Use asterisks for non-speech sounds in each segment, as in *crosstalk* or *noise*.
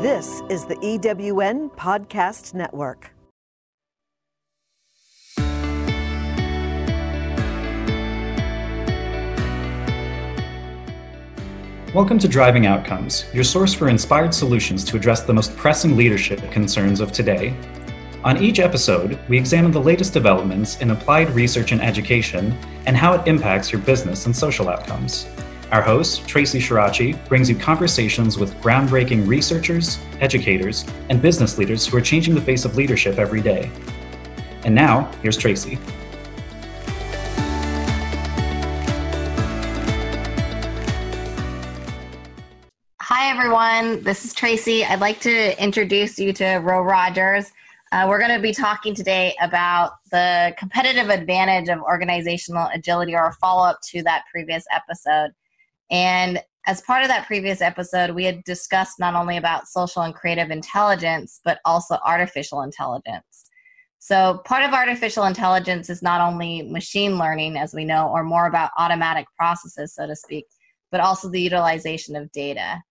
This is the EWN Podcast Network. Welcome to Driving Outcomes, your source for inspired solutions to address the most pressing leadership concerns of today. On each episode, we examine the latest developments in applied research and education and how it impacts your business and social outcomes. Our host, Traci Shirachi, brings you conversations with groundbreaking researchers, educators, and business leaders who are changing the face of leadership every day. And now, here's Traci. Hi, everyone. This is Traci. I'd like to introduce you to Roe Rogers. Uh, we're going to be talking today about the competitive advantage of organizational agility or a follow up to that previous episode. And as part of that previous episode, we had discussed not only about social and creative intelligence, but also artificial intelligence. So, part of artificial intelligence is not only machine learning, as we know, or more about automatic processes, so to speak, but also the utilization of data.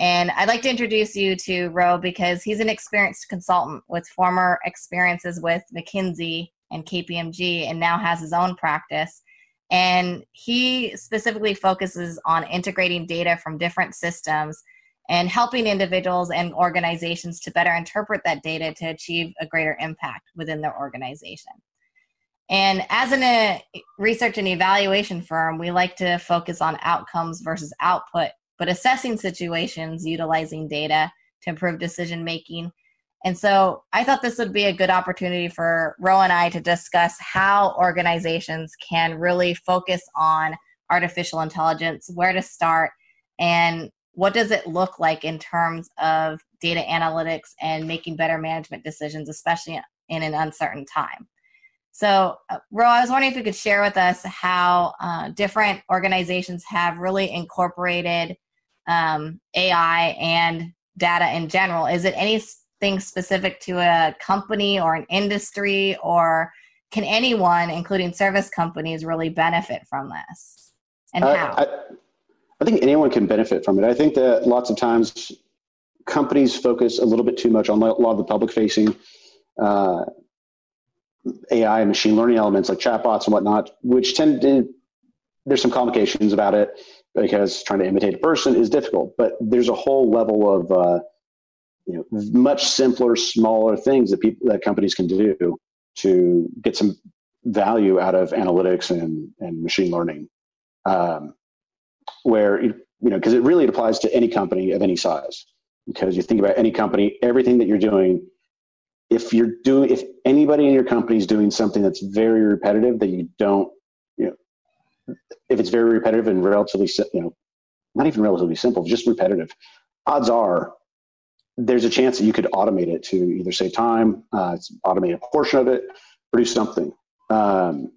And I'd like to introduce you to Roe because he's an experienced consultant with former experiences with McKinsey and KPMG and now has his own practice and he specifically focuses on integrating data from different systems and helping individuals and organizations to better interpret that data to achieve a greater impact within their organization. And as in a research and evaluation firm, we like to focus on outcomes versus output, but assessing situations utilizing data to improve decision making and so I thought this would be a good opportunity for Roe and I to discuss how organizations can really focus on artificial intelligence, where to start, and what does it look like in terms of data analytics and making better management decisions, especially in an uncertain time. So, uh, Roe, I was wondering if you could share with us how uh, different organizations have really incorporated um, AI and data in general. Is it any things specific to a company or an industry or can anyone including service companies really benefit from this? And uh, how? I, I, think anyone can benefit from it. I think that lots of times companies focus a little bit too much on a lot of the public facing uh, ai and machine learning elements like chatbots and whatnot which tend to there's some complications about it because trying to imitate a person is difficult but there's a whole level of uh, you know much simpler smaller things that people that companies can do to get some value out of analytics and, and machine learning. Um, where you know because it really applies to any company of any size. Because you think about any company everything that you're doing if you're doing if anybody in your company is doing something that's very repetitive that you don't you know if it's very repetitive and relatively you know not even relatively simple just repetitive odds are there's a chance that you could automate it to either save time, uh, automate a portion of it, produce something. Um,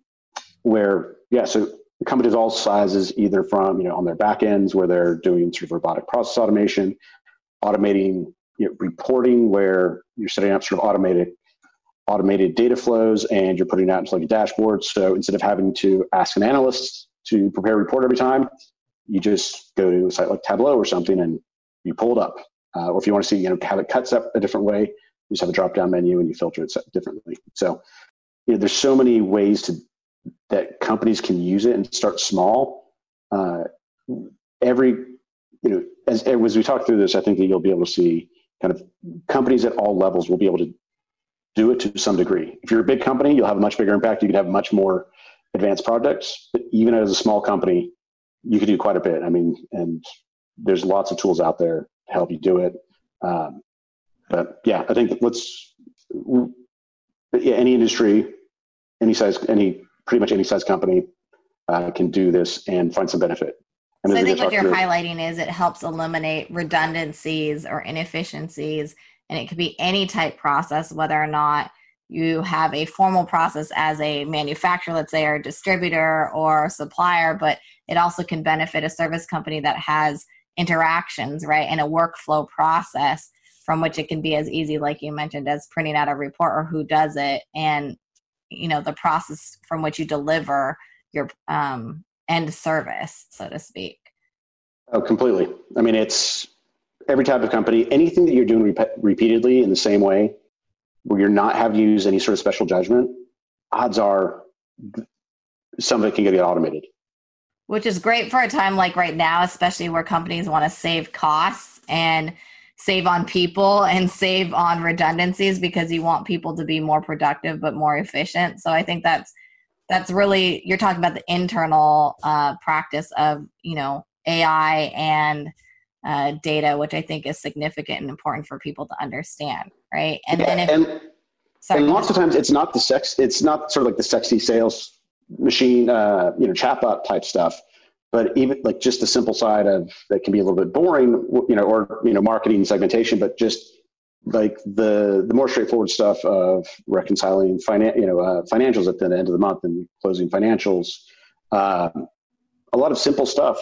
where, yeah, so companies all sizes, either from, you know, on their back ends where they're doing sort of robotic process automation, automating you know, reporting where you're setting up sort of automated automated data flows and you're putting it out into like a dashboard. So instead of having to ask an analyst to prepare a report every time, you just go to a site like Tableau or something and you pull it up uh, or if you want to see, you know, have it cuts up a different way, you just have a drop down menu and you filter it differently. So, you know, there's so many ways to that companies can use it and start small. Uh, every, you know, as, as we talk through this, I think that you'll be able to see kind of companies at all levels will be able to do it to some degree. If you're a big company, you'll have a much bigger impact. You can have much more advanced projects. But even as a small company, you can do quite a bit. I mean, and there's lots of tools out there help you do it. Um, but yeah, I think let's yeah, any industry, any size, any pretty much any size company uh, can do this and find some benefit. And so I think what you're through, highlighting is it helps eliminate redundancies or inefficiencies, and it could be any type process, whether or not you have a formal process as a manufacturer, let's say, or distributor or supplier, but it also can benefit a service company that has interactions, right, and a workflow process from which it can be as easy, like you mentioned, as printing out a report or who does it, and you know the process from which you deliver your um, end service, so to speak. Oh, completely. I mean, it's every type of company, anything that you're doing rep- repeatedly in the same way, where you're not having to use any sort of special judgment, odds are some of it can get automated. Which is great for a time like right now, especially where companies want to save costs and save on people and save on redundancies because you want people to be more productive but more efficient. So I think that's that's really you're talking about the internal uh, practice of you know AI and uh, data, which I think is significant and important for people to understand, right? And yeah, then if, and, sorry, and lots of times it's not the sex, it's not sort of like the sexy sales machine, uh, you know, chatbot type stuff, but even like just the simple side of that can be a little bit boring, you know, or you know, marketing segmentation, but just like the the more straightforward stuff of reconciling finan- you know uh, financials at the end of the month and closing financials uh, a lot of simple stuff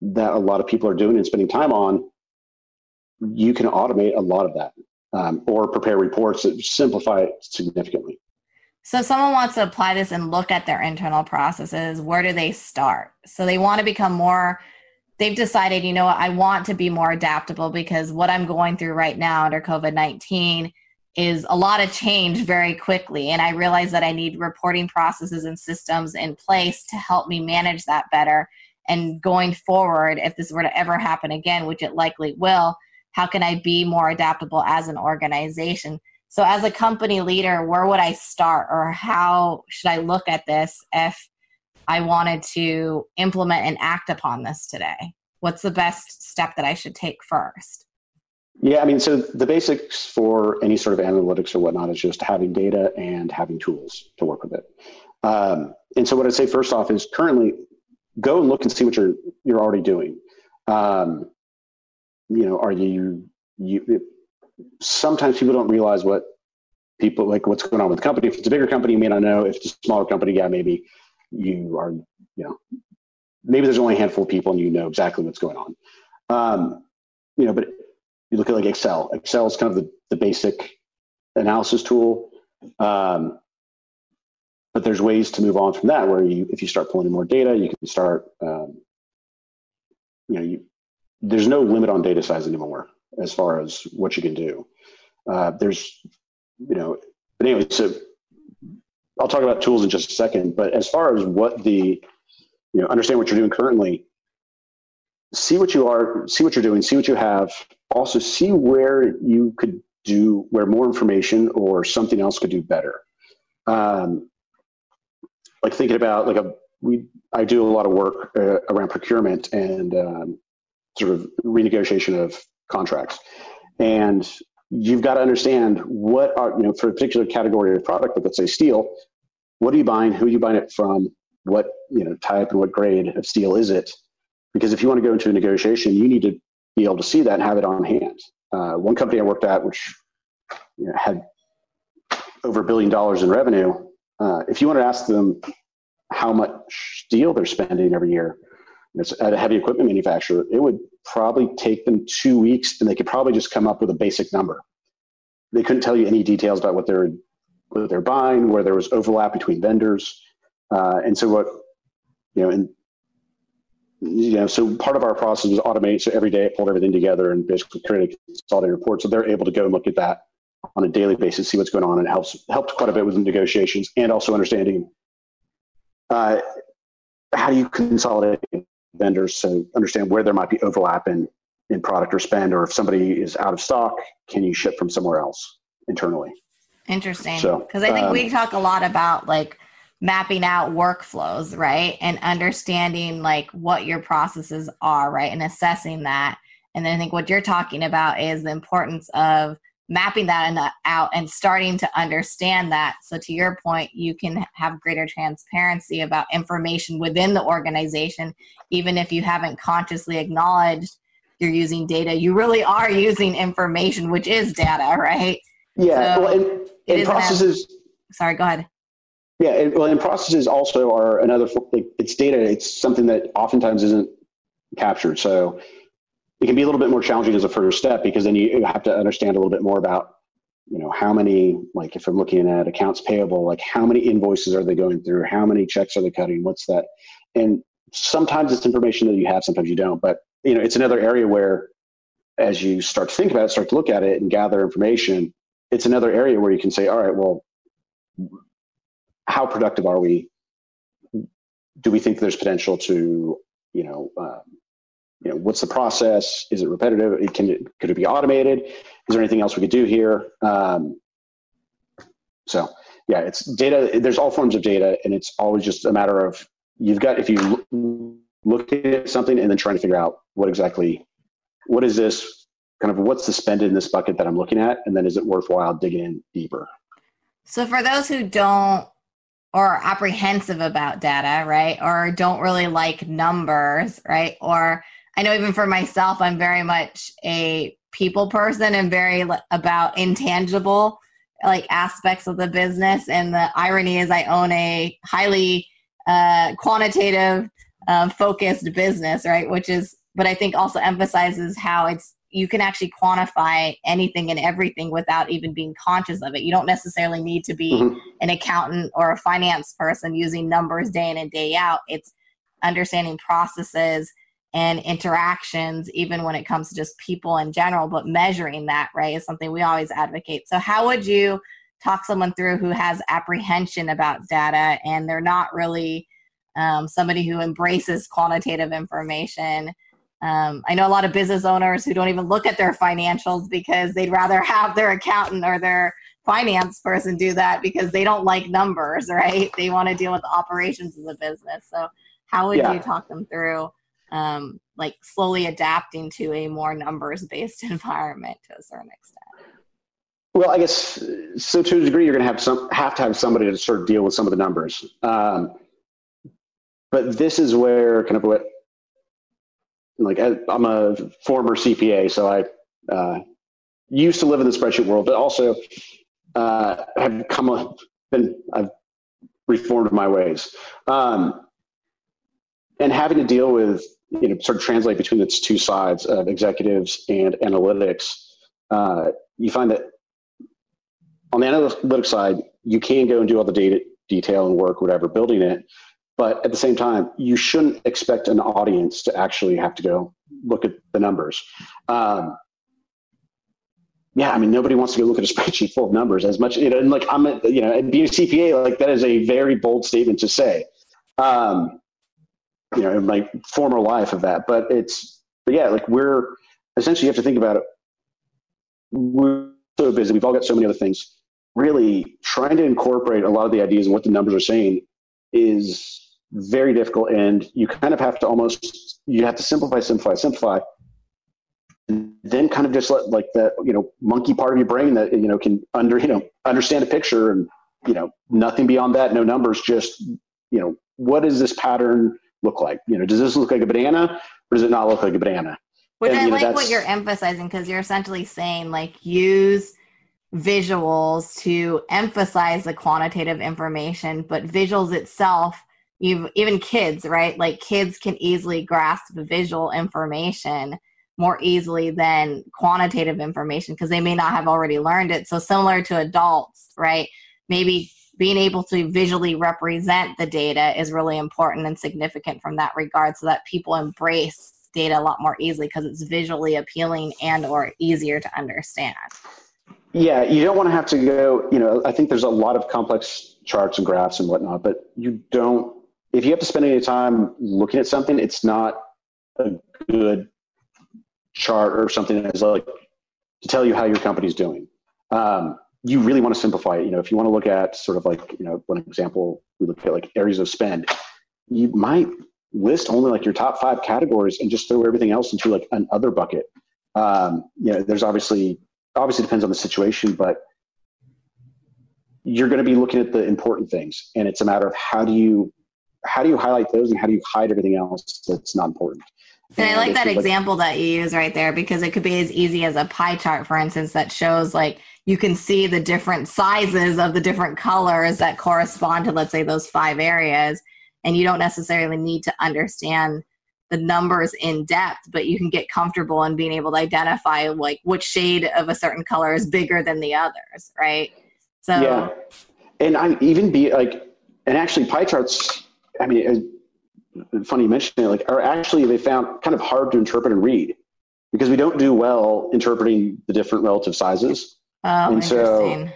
that a lot of people are doing and spending time on you can automate a lot of that um, or prepare reports that simplify it significantly so someone wants to apply this and look at their internal processes where do they start so they want to become more they've decided, you know, what, I want to be more adaptable because what I'm going through right now under COVID 19 is a lot of change very quickly. And I realize that I need reporting processes and systems in place to help me manage that better. And going forward, if this were to ever happen again, which it likely will, how can I be more adaptable as an organization? So, as a company leader, where would I start or how should I look at this if I wanted to implement and act upon this today? What's the best step that I should take first? Yeah, I mean, so the basics for any sort of analytics or whatnot is just having data and having tools to work with it. Um, and so, what I'd say first off is currently go and look and see what you're you're already doing. Um, you know, are you you? Sometimes people don't realize what people like what's going on with the company. If it's a bigger company, you may not know. If it's a smaller company, yeah, maybe you are, you know, maybe there's only a handful of people and you know exactly what's going on. Um, you know, but you look at like Excel. Excel is kind of the, the basic analysis tool. Um, but there's ways to move on from that where you, if you start pulling in more data, you can start, um, you know, you, there's no limit on data size anymore as far as what you can do. Uh, there's, you know, but anyway, so I'll talk about tools in just a second, but as far as what the, you know, understand what you're doing currently, see what you are, see what you're doing, see what you have. Also, see where you could do, where more information or something else could do better. Um, like thinking about like a, we, I do a lot of work uh, around procurement and um, sort of renegotiation of contracts. And you've got to understand what are, you know, for a particular category of product, like let's say steel, what are you buying? Who are you buying it from? What you know type and what grade of steel is it? Because if you want to go into a negotiation, you need to be able to see that and have it on hand. Uh, one company I worked at, which you know, had over a billion dollars in revenue, uh, if you want to ask them how much steel they're spending every year at a heavy equipment manufacturer, it would probably take them two weeks, and they could probably just come up with a basic number. They couldn't tell you any details about what they're what they're buying, where there was overlap between vendors. Uh, and so what, you know, and, you know, so part of our process was automate. So every day it pulled everything together and basically created a consolidated report. So they're able to go and look at that on a daily basis, see what's going on, and it helps helped quite a bit with the negotiations and also understanding uh, how do you consolidate vendors to understand where there might be overlap in in product or spend, or if somebody is out of stock, can you ship from somewhere else internally? Interesting. Because so, I think um, we talk a lot about like mapping out workflows, right? And understanding like what your processes are, right? And assessing that. And then I think what you're talking about is the importance of mapping that uh, out and starting to understand that. So, to your point, you can have greater transparency about information within the organization, even if you haven't consciously acknowledged you're using data. You really are using information, which is data, right? Yeah. So, well, and processes. sorry, go ahead. Yeah, and, well, and processes also are another. Like, it's data. It's something that oftentimes isn't captured. So it can be a little bit more challenging as a first step because then you have to understand a little bit more about, you know, how many. Like if I'm looking at accounts payable, like how many invoices are they going through? How many checks are they cutting? What's that? And sometimes it's information that you have, sometimes you don't. But you know, it's another area where as you start to think about it, start to look at it and gather information, it's another area where you can say, all right, well, how productive are we? Do we think there's potential to, you know, um, you know, what's the process? Is it repetitive? It can it, could it be automated? Is there anything else we could do here? Um, so yeah, it's data. There's all forms of data, and it's always just a matter of you've got if you look at something and then trying to figure out what exactly what is this kind of what's the spend in this bucket that I'm looking at, and then is it worthwhile digging in deeper? So for those who don't or apprehensive about data, right, or don't really like numbers, right, or I know even for myself, I'm very much a people person and very about intangible like aspects of the business. And the irony is, I own a highly uh, quantitative uh, focused business, right? Which is, but I think also emphasizes how it's you can actually quantify anything and everything without even being conscious of it. You don't necessarily need to be mm-hmm. an accountant or a finance person using numbers day in and day out. It's understanding processes and interactions, even when it comes to just people in general, but measuring that, right, is something we always advocate. So, how would you talk someone through who has apprehension about data and they're not really um, somebody who embraces quantitative information? Um, I know a lot of business owners who don't even look at their financials because they'd rather *laughs* have their accountant or their finance person do that because they don't like numbers, *laughs* right? They want to deal with the operations of the business. So, how would yeah. you talk them through? Um, like slowly adapting to a more numbers based *laughs* environment to a certain extent. Well, I guess so. To a degree, you're going to have some have to have somebody to sort of deal with some of the numbers. Um, but this is where kind of what, like, I'm a former CPA, so I uh, used to live in the spreadsheet world, but also uh, have come up, been I've reformed my ways, um, and having to deal with you know sort of translate between its two sides of executives and analytics, uh, you find that on the analytics side, you can go and do all the data detail and work, whatever, building it. But at the same time, you shouldn't expect an audience to actually have to go look at the numbers. Um, yeah, I mean, nobody wants to go look at a spreadsheet full of numbers as much, you know, and like I'm, a, you know, and being a CPA, like that is a very bold statement to say. Um, you know in my former life of that but it's but yeah like we're essentially you have to think about it. We're so busy we've all got so many other things. Really trying to incorporate a lot of the ideas and what the numbers are saying is very difficult and you kind of have to almost you have to simplify simplify simplify and then kind of just let like that you know monkey part of your brain that you know can under you know understand a picture and you know nothing beyond that no numbers just you know what is this pattern look like? You know, does this look like a banana or does it not look like a banana? Which and, I like know, what you're emphasizing because you're essentially saying like use visuals to emphasize the quantitative information, but visuals itself, you even kids, right? Like kids can easily grasp visual information more easily than quantitative information because they may not have already learned it. So similar to adults, right? Maybe being able to visually represent the data is really important and significant from that regard so that people embrace data a lot more easily because it's visually appealing and or easier to understand. Yeah you don't want to have to go you know i think there's a lot of complex charts and graphs and whatnot but you don't if you have to spend any time looking at something it's not a good chart or something that's like to tell you how your company's doing. Um, you really want to simplify it. You know, if you want to look at sort of like, you know, one example, we look at like areas of spend, you might list only like your top five categories and just throw everything else into like an other bucket. Um, you know, there's obviously, obviously depends on the situation, but you're going to be looking at the important things and it's a matter of how do you, how do you highlight those and how do you hide everything else that's not important? And, and I like that example like, that you use right there because it could be as easy as a pie chart, for instance, that shows like you can see the different sizes of the different colors that correspond to, let's say, those five areas. And you don't necessarily need to understand the numbers in depth, but you can get comfortable in being able to identify like which shade of a certain color is bigger than the others, right? So, yeah. And I even be like, and actually, pie charts, I mean, uh, funny you mentioned it, like, are actually they found kind of hard to interpret and read. because we don't do well interpreting the different relative sizes. Oh, and interesting. So,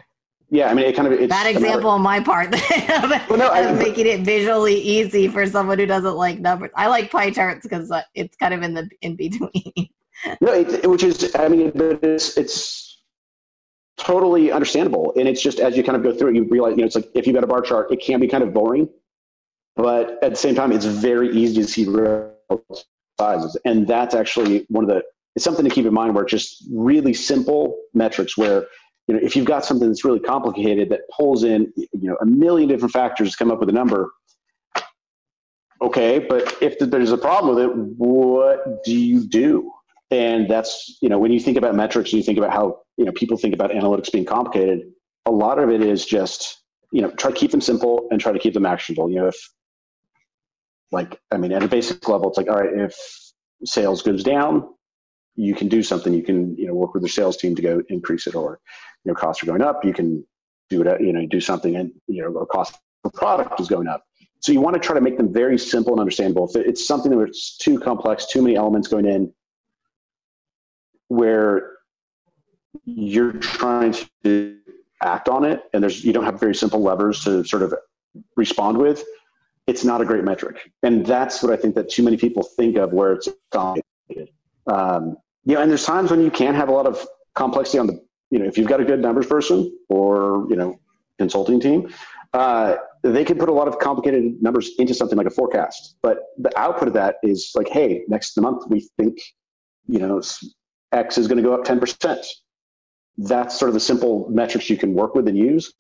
yeah, I mean, it kind of it's bad example on my part *laughs* well, no, I, *laughs* making it visually easy for someone who doesn't like numbers. I like pie charts because uh, it's kind of in the in between. *laughs* no, it, which is, I mean, but it's it's totally understandable, and it's just as you kind of go through it, you realize, you know, it's like if you've got a bar chart, it can be kind of boring, but at the same time, it's very easy to see real sizes, and that's actually one of the it's something to keep in mind where it's just really simple metrics where you know if you've got something that's really complicated that pulls in you know a million different factors to come up with a number okay but if there's a problem with it what do you do? And that's you know when you think about metrics and you think about how you know people think about analytics being complicated a lot of it is just you know try to keep them simple and try to keep them actionable. You know if like i mean at a basic level it's like all right if sales goes down you can do something. You can you know work with your sales team to go increase it, or you know costs are going up. You can do it. You know do something, and you know or cost per product is going up. So you want to try to make them very simple and understandable. If it's something that's too complex, too many elements going in, where you're trying to act on it, and there's you don't have very simple levers to sort of respond with, it's not a great metric. And that's what I think that too many people think of where it's complicated. Um, you know, and there's times when you can have a lot of complexity on the, you know, if you've got a good numbers person or, you know, consulting team, uh, they can put a lot of complicated numbers into something like a forecast. But the output of that is like, hey, next month we think, you know, X is going to go up 10%. That's sort of the simple metrics you can work with and use.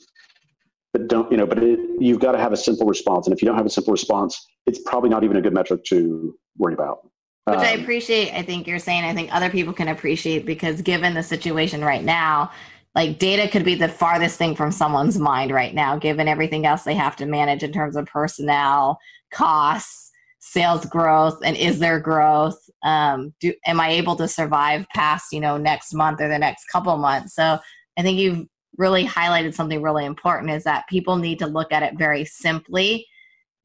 But don't, you know, but it, you've got to have a simple response. And if you don't have a simple response, it's probably not even a good metric to worry about. Which um, I appreciate. I think you're saying. I think other people can appreciate because given the situation right now, like data could be the farthest thing from someone's mind right now, given everything else they have to manage in terms of personnel, costs, sales growth, and is there growth? Um, do am I able to survive past you know next month or the next couple months? So I think you've really highlighted something really important is that people need to look at it very simply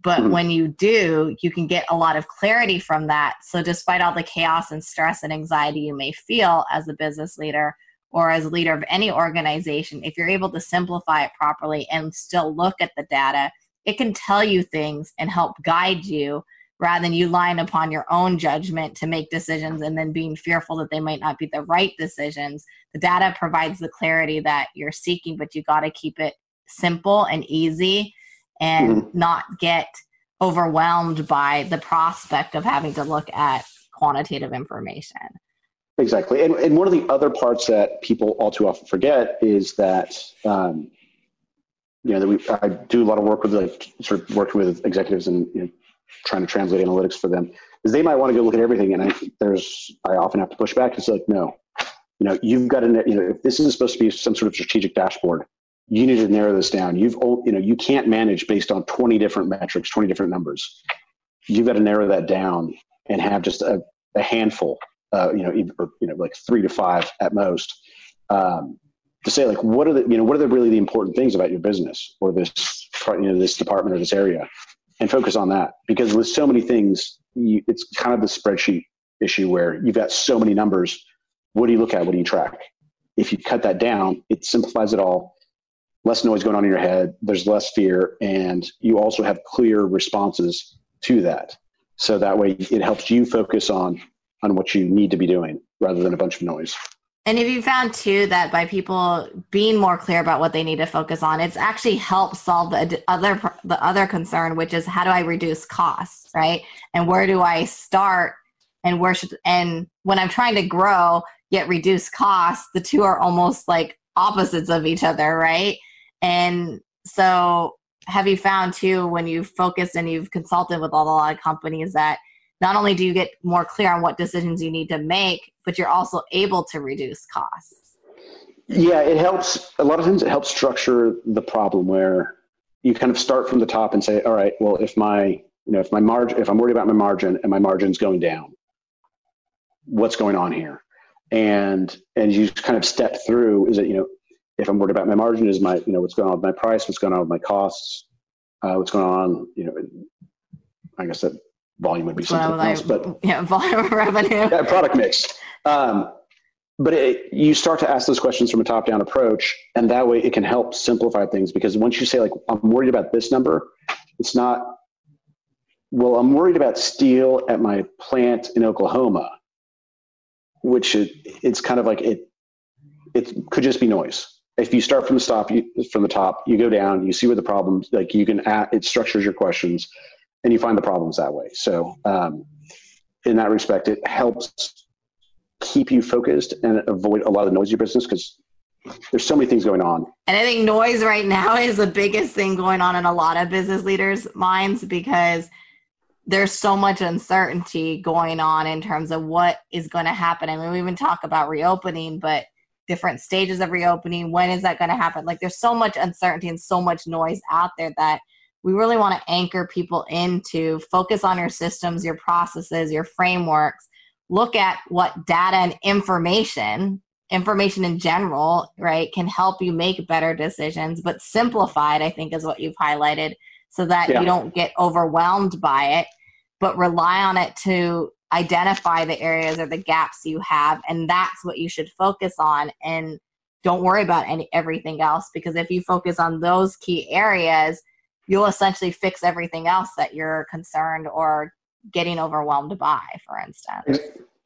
but mm-hmm. when you do, you can get a lot of clarity from that. So, despite all the chaos and stress and anxiety you may feel as a business leader or as a leader of any organization, if you're able to simplify it properly and still look at the data, it can tell you things and help guide you rather than you lying upon your own judgment to make decisions and then being fearful that they might not be the right decisions. The data provides the clarity that you're seeking, but you got to keep it simple and easy and mm-hmm. not get overwhelmed by the prospect of having to look at quantitative information. Exactly. And, and one of the other parts that people all too often forget is that, um, you know, that we, I do a lot of work with like sort of working with executives and you know, trying to translate analytics for them is they might want to go look at everything. And I, there's, I often have to push back and say like, no, you know, you've got to, you know, if this is supposed to be some sort of strategic dashboard, you need to narrow this down. You've you know you can't manage based on 20 different metrics, 20 different numbers. You've got to narrow that down and have just a, a handful, uh, you know, or, you know, like three to five at most, um, to say like what are the you know what are the really the important things about your business or this you know this department or this area, and focus on that because with so many things, you, it's kind of the spreadsheet issue where you've got so many numbers. What do you look at? What do you track? If you cut that down, it simplifies it all less noise going on in your head, there's less fear, and you also have clear responses to that. So that way it helps you focus on on what you need to be doing rather than a bunch of noise. And have you found too that by people being more clear about what they need to focus on, it's actually helped solve the other the other concern, which is how do I reduce costs, right? And where do I start? And where should and when I'm trying to grow yet reduce costs, the two are almost like opposites of each other, right? And so, have you found too when you've focused and you've consulted with a lot of companies that not only do you get more clear on what decisions you need to make, but you're also able to reduce costs? Yeah, it helps. A lot of times it helps structure the problem where you kind of start from the top and say, all right, well, if my, you know, if my margin, if I'm worried about my margin and my margin's going down, what's going on here? And, and you kind of step through, is it, you know, if I'm worried about my margin, is my you know what's going on with my price, what's going on with my costs, uh, what's going on, you know, I guess that volume would be something like, else, but yeah, volume of revenue. Yeah, product mix. Um, but it, you start to ask those questions from a top-down approach, and that way it can help simplify things. Because once you say like, "I'm worried about this number," it's not. Well, I'm worried about steel at my plant in Oklahoma, which it, it's kind of like it. It could just be noise. If you start from the top, you, from the top, you go down, you see where the problems. Like you can, add, it structures your questions, and you find the problems that way. So, um, in that respect, it helps keep you focused and avoid a lot of the noise in your business because there's so many things going on. And I think noise right now is the biggest thing going on in a lot of business leaders' minds because there's so much uncertainty going on in terms of what is going to happen. I mean, we even talk about reopening, but different stages of reopening, when is that going to happen? Like, there's so much uncertainty and so much noise out there that we really want to anchor people into focus on your systems, your processes, your frameworks, look at what data and information information in general right can help you make better decisions but simplified i think is what you've highlighted so that yeah. you don't get overwhelmed by it but rely on it to identify the areas or the gaps you have and that's what you should focus on and don't worry about any everything else because if you focus on those key areas you'll essentially fix everything else that you're concerned or getting overwhelmed by, for instance.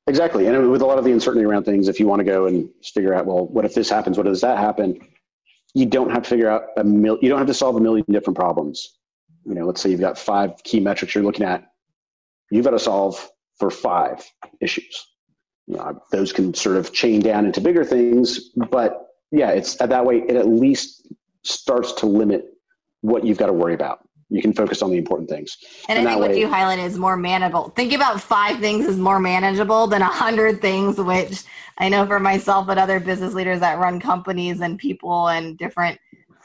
Exactly. And with a lot of the uncertainty around things, if you want to go and figure out, well, what if this happens? What does that happen? You don't have to figure out a mil- you don't have to solve a million different problems. You know, let's say you've got five key metrics you're looking at. You've got to solve for five issues. You know, those can sort of chain down into bigger things, but yeah, it's that way. It at least starts to limit what you've got to worry about you can focus on the important things. And, and I think what way, you highlight is more manageable. Think about five things is more manageable than a hundred things, which I know for myself and other business leaders that run companies and people and different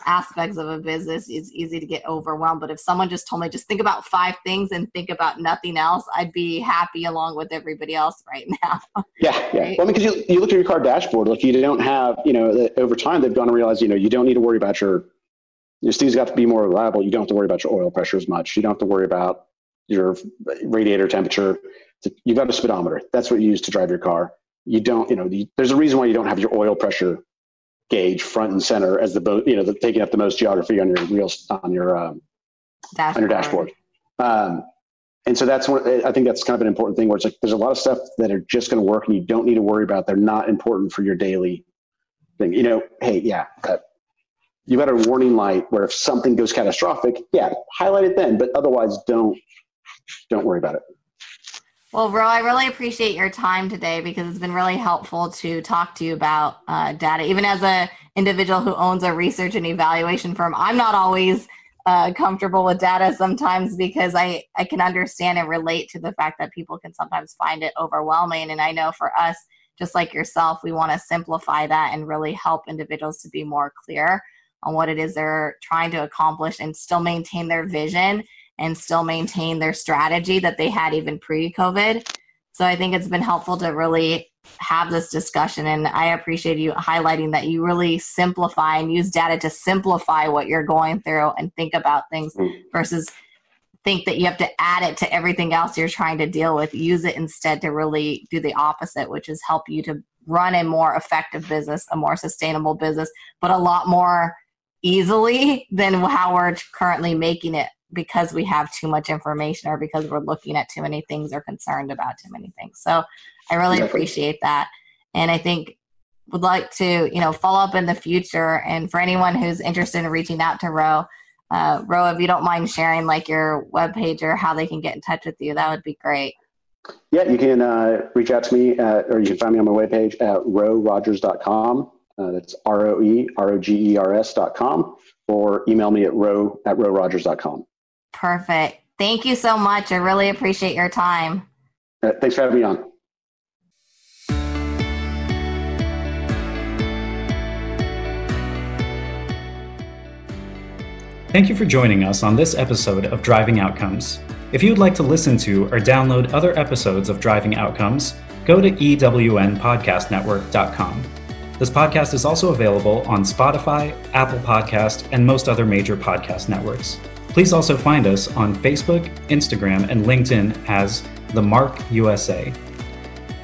aspects of a business it's easy to get overwhelmed but if someone just told me just think about five things and think about nothing else i'd be happy along with everybody else right *laughs* now yeah yeah right? well because you, you look at your car dashboard like you don't have you know over time they've gone to realize you know you don't need to worry about your your steam's got to be more reliable. You don't have to worry about your oil pressure as much. You don't have to worry about your radiator temperature. You've got a speedometer. That's what you use to drive your car. You don't, you know, the, there's a reason why you don't have your oil pressure gauge front and center as the boat, you know, the, taking up the most geography on your wheels on your um, dashboard. on your dashboard. Um, and so that's one. I think that's kind of an important thing where it's like there's a lot of stuff that are just going to work and you don't need to worry about. They're not important for your daily thing. You know, hey, yeah, uh, you've got a warning light where if something goes catastrophic, yeah, highlight it then, but otherwise don't don't worry about it. Well, Roe, I really appreciate your time today because it's been really helpful to talk to you about uh, data. Even as an individual who owns a research and evaluation firm, I'm not always uh, comfortable with data sometimes because I, I can understand and relate to the fact that people can sometimes find it overwhelming. And I know for us, just like yourself, we want to simplify that and really help individuals to be more clear on what it is they're trying to accomplish and still maintain their vision and still maintain their strategy that they had even pre COVID. So I think it's been helpful to really have this discussion. And I appreciate you highlighting that you really simplify and use data to simplify what you're going through and think about things mm. versus think that you have to add it to everything else you're trying to deal with. Use it instead to really do the opposite, which is help you to run a more effective business, a more sustainable business, but a lot more easily *laughs* than how we're currently making it because we have too much information or because we're looking at too many things or concerned about too many things. So I really appreciate that. And I think would like to, you know, follow up in the future. And for anyone who's interested in reaching out to Roe, uh, Roe, if you don't mind sharing like your webpage or how they can get in touch with you, that would be great. Yeah, you can uh, reach out to me at, or you can find me on my webpage at roerogers.com. Uh, that's R O E R O G E R S dot com or email me at roe at roerogers.com. Perfect. Thank you so much. I really appreciate your time. Uh, thanks for having me on. Thank you for joining us on this episode of Driving Outcomes. If you'd like to listen to or download other episodes of Driving Outcomes, go to ewnpodcastnetwork.com. This podcast is also available on Spotify, Apple Podcast, and most other major podcast networks. Please also find us on Facebook, Instagram, and LinkedIn as The Mark USA.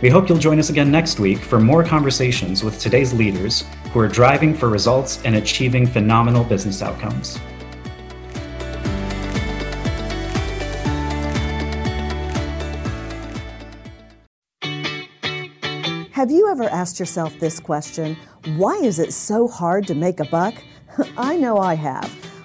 We hope you'll join us again next week for more conversations with today's leaders who are driving for results and achieving phenomenal business outcomes. Have you ever asked yourself this question? Why is it so hard to make a buck? *laughs* I know I have.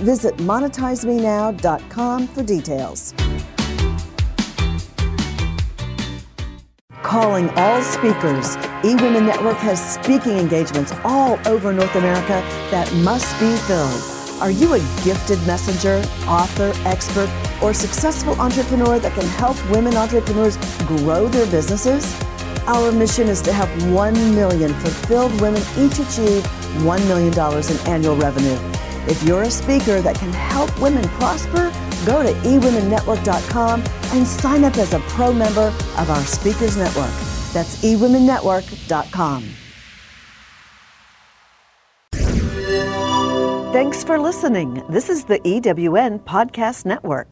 Visit monetizemenow.com for details. Calling all speakers, eWomen Network has speaking engagements all over North America that must be filled. Are you a gifted messenger, author, expert, or successful entrepreneur that can help women entrepreneurs grow their businesses? Our mission is to help 1 million fulfilled women each achieve $1 million in annual revenue. If you're a speaker that can help women prosper, go to eWomenNetwork.com and sign up as a pro member of our Speakers Network. That's eWomenNetwork.com. Thanks for listening. This is the EWN Podcast Network.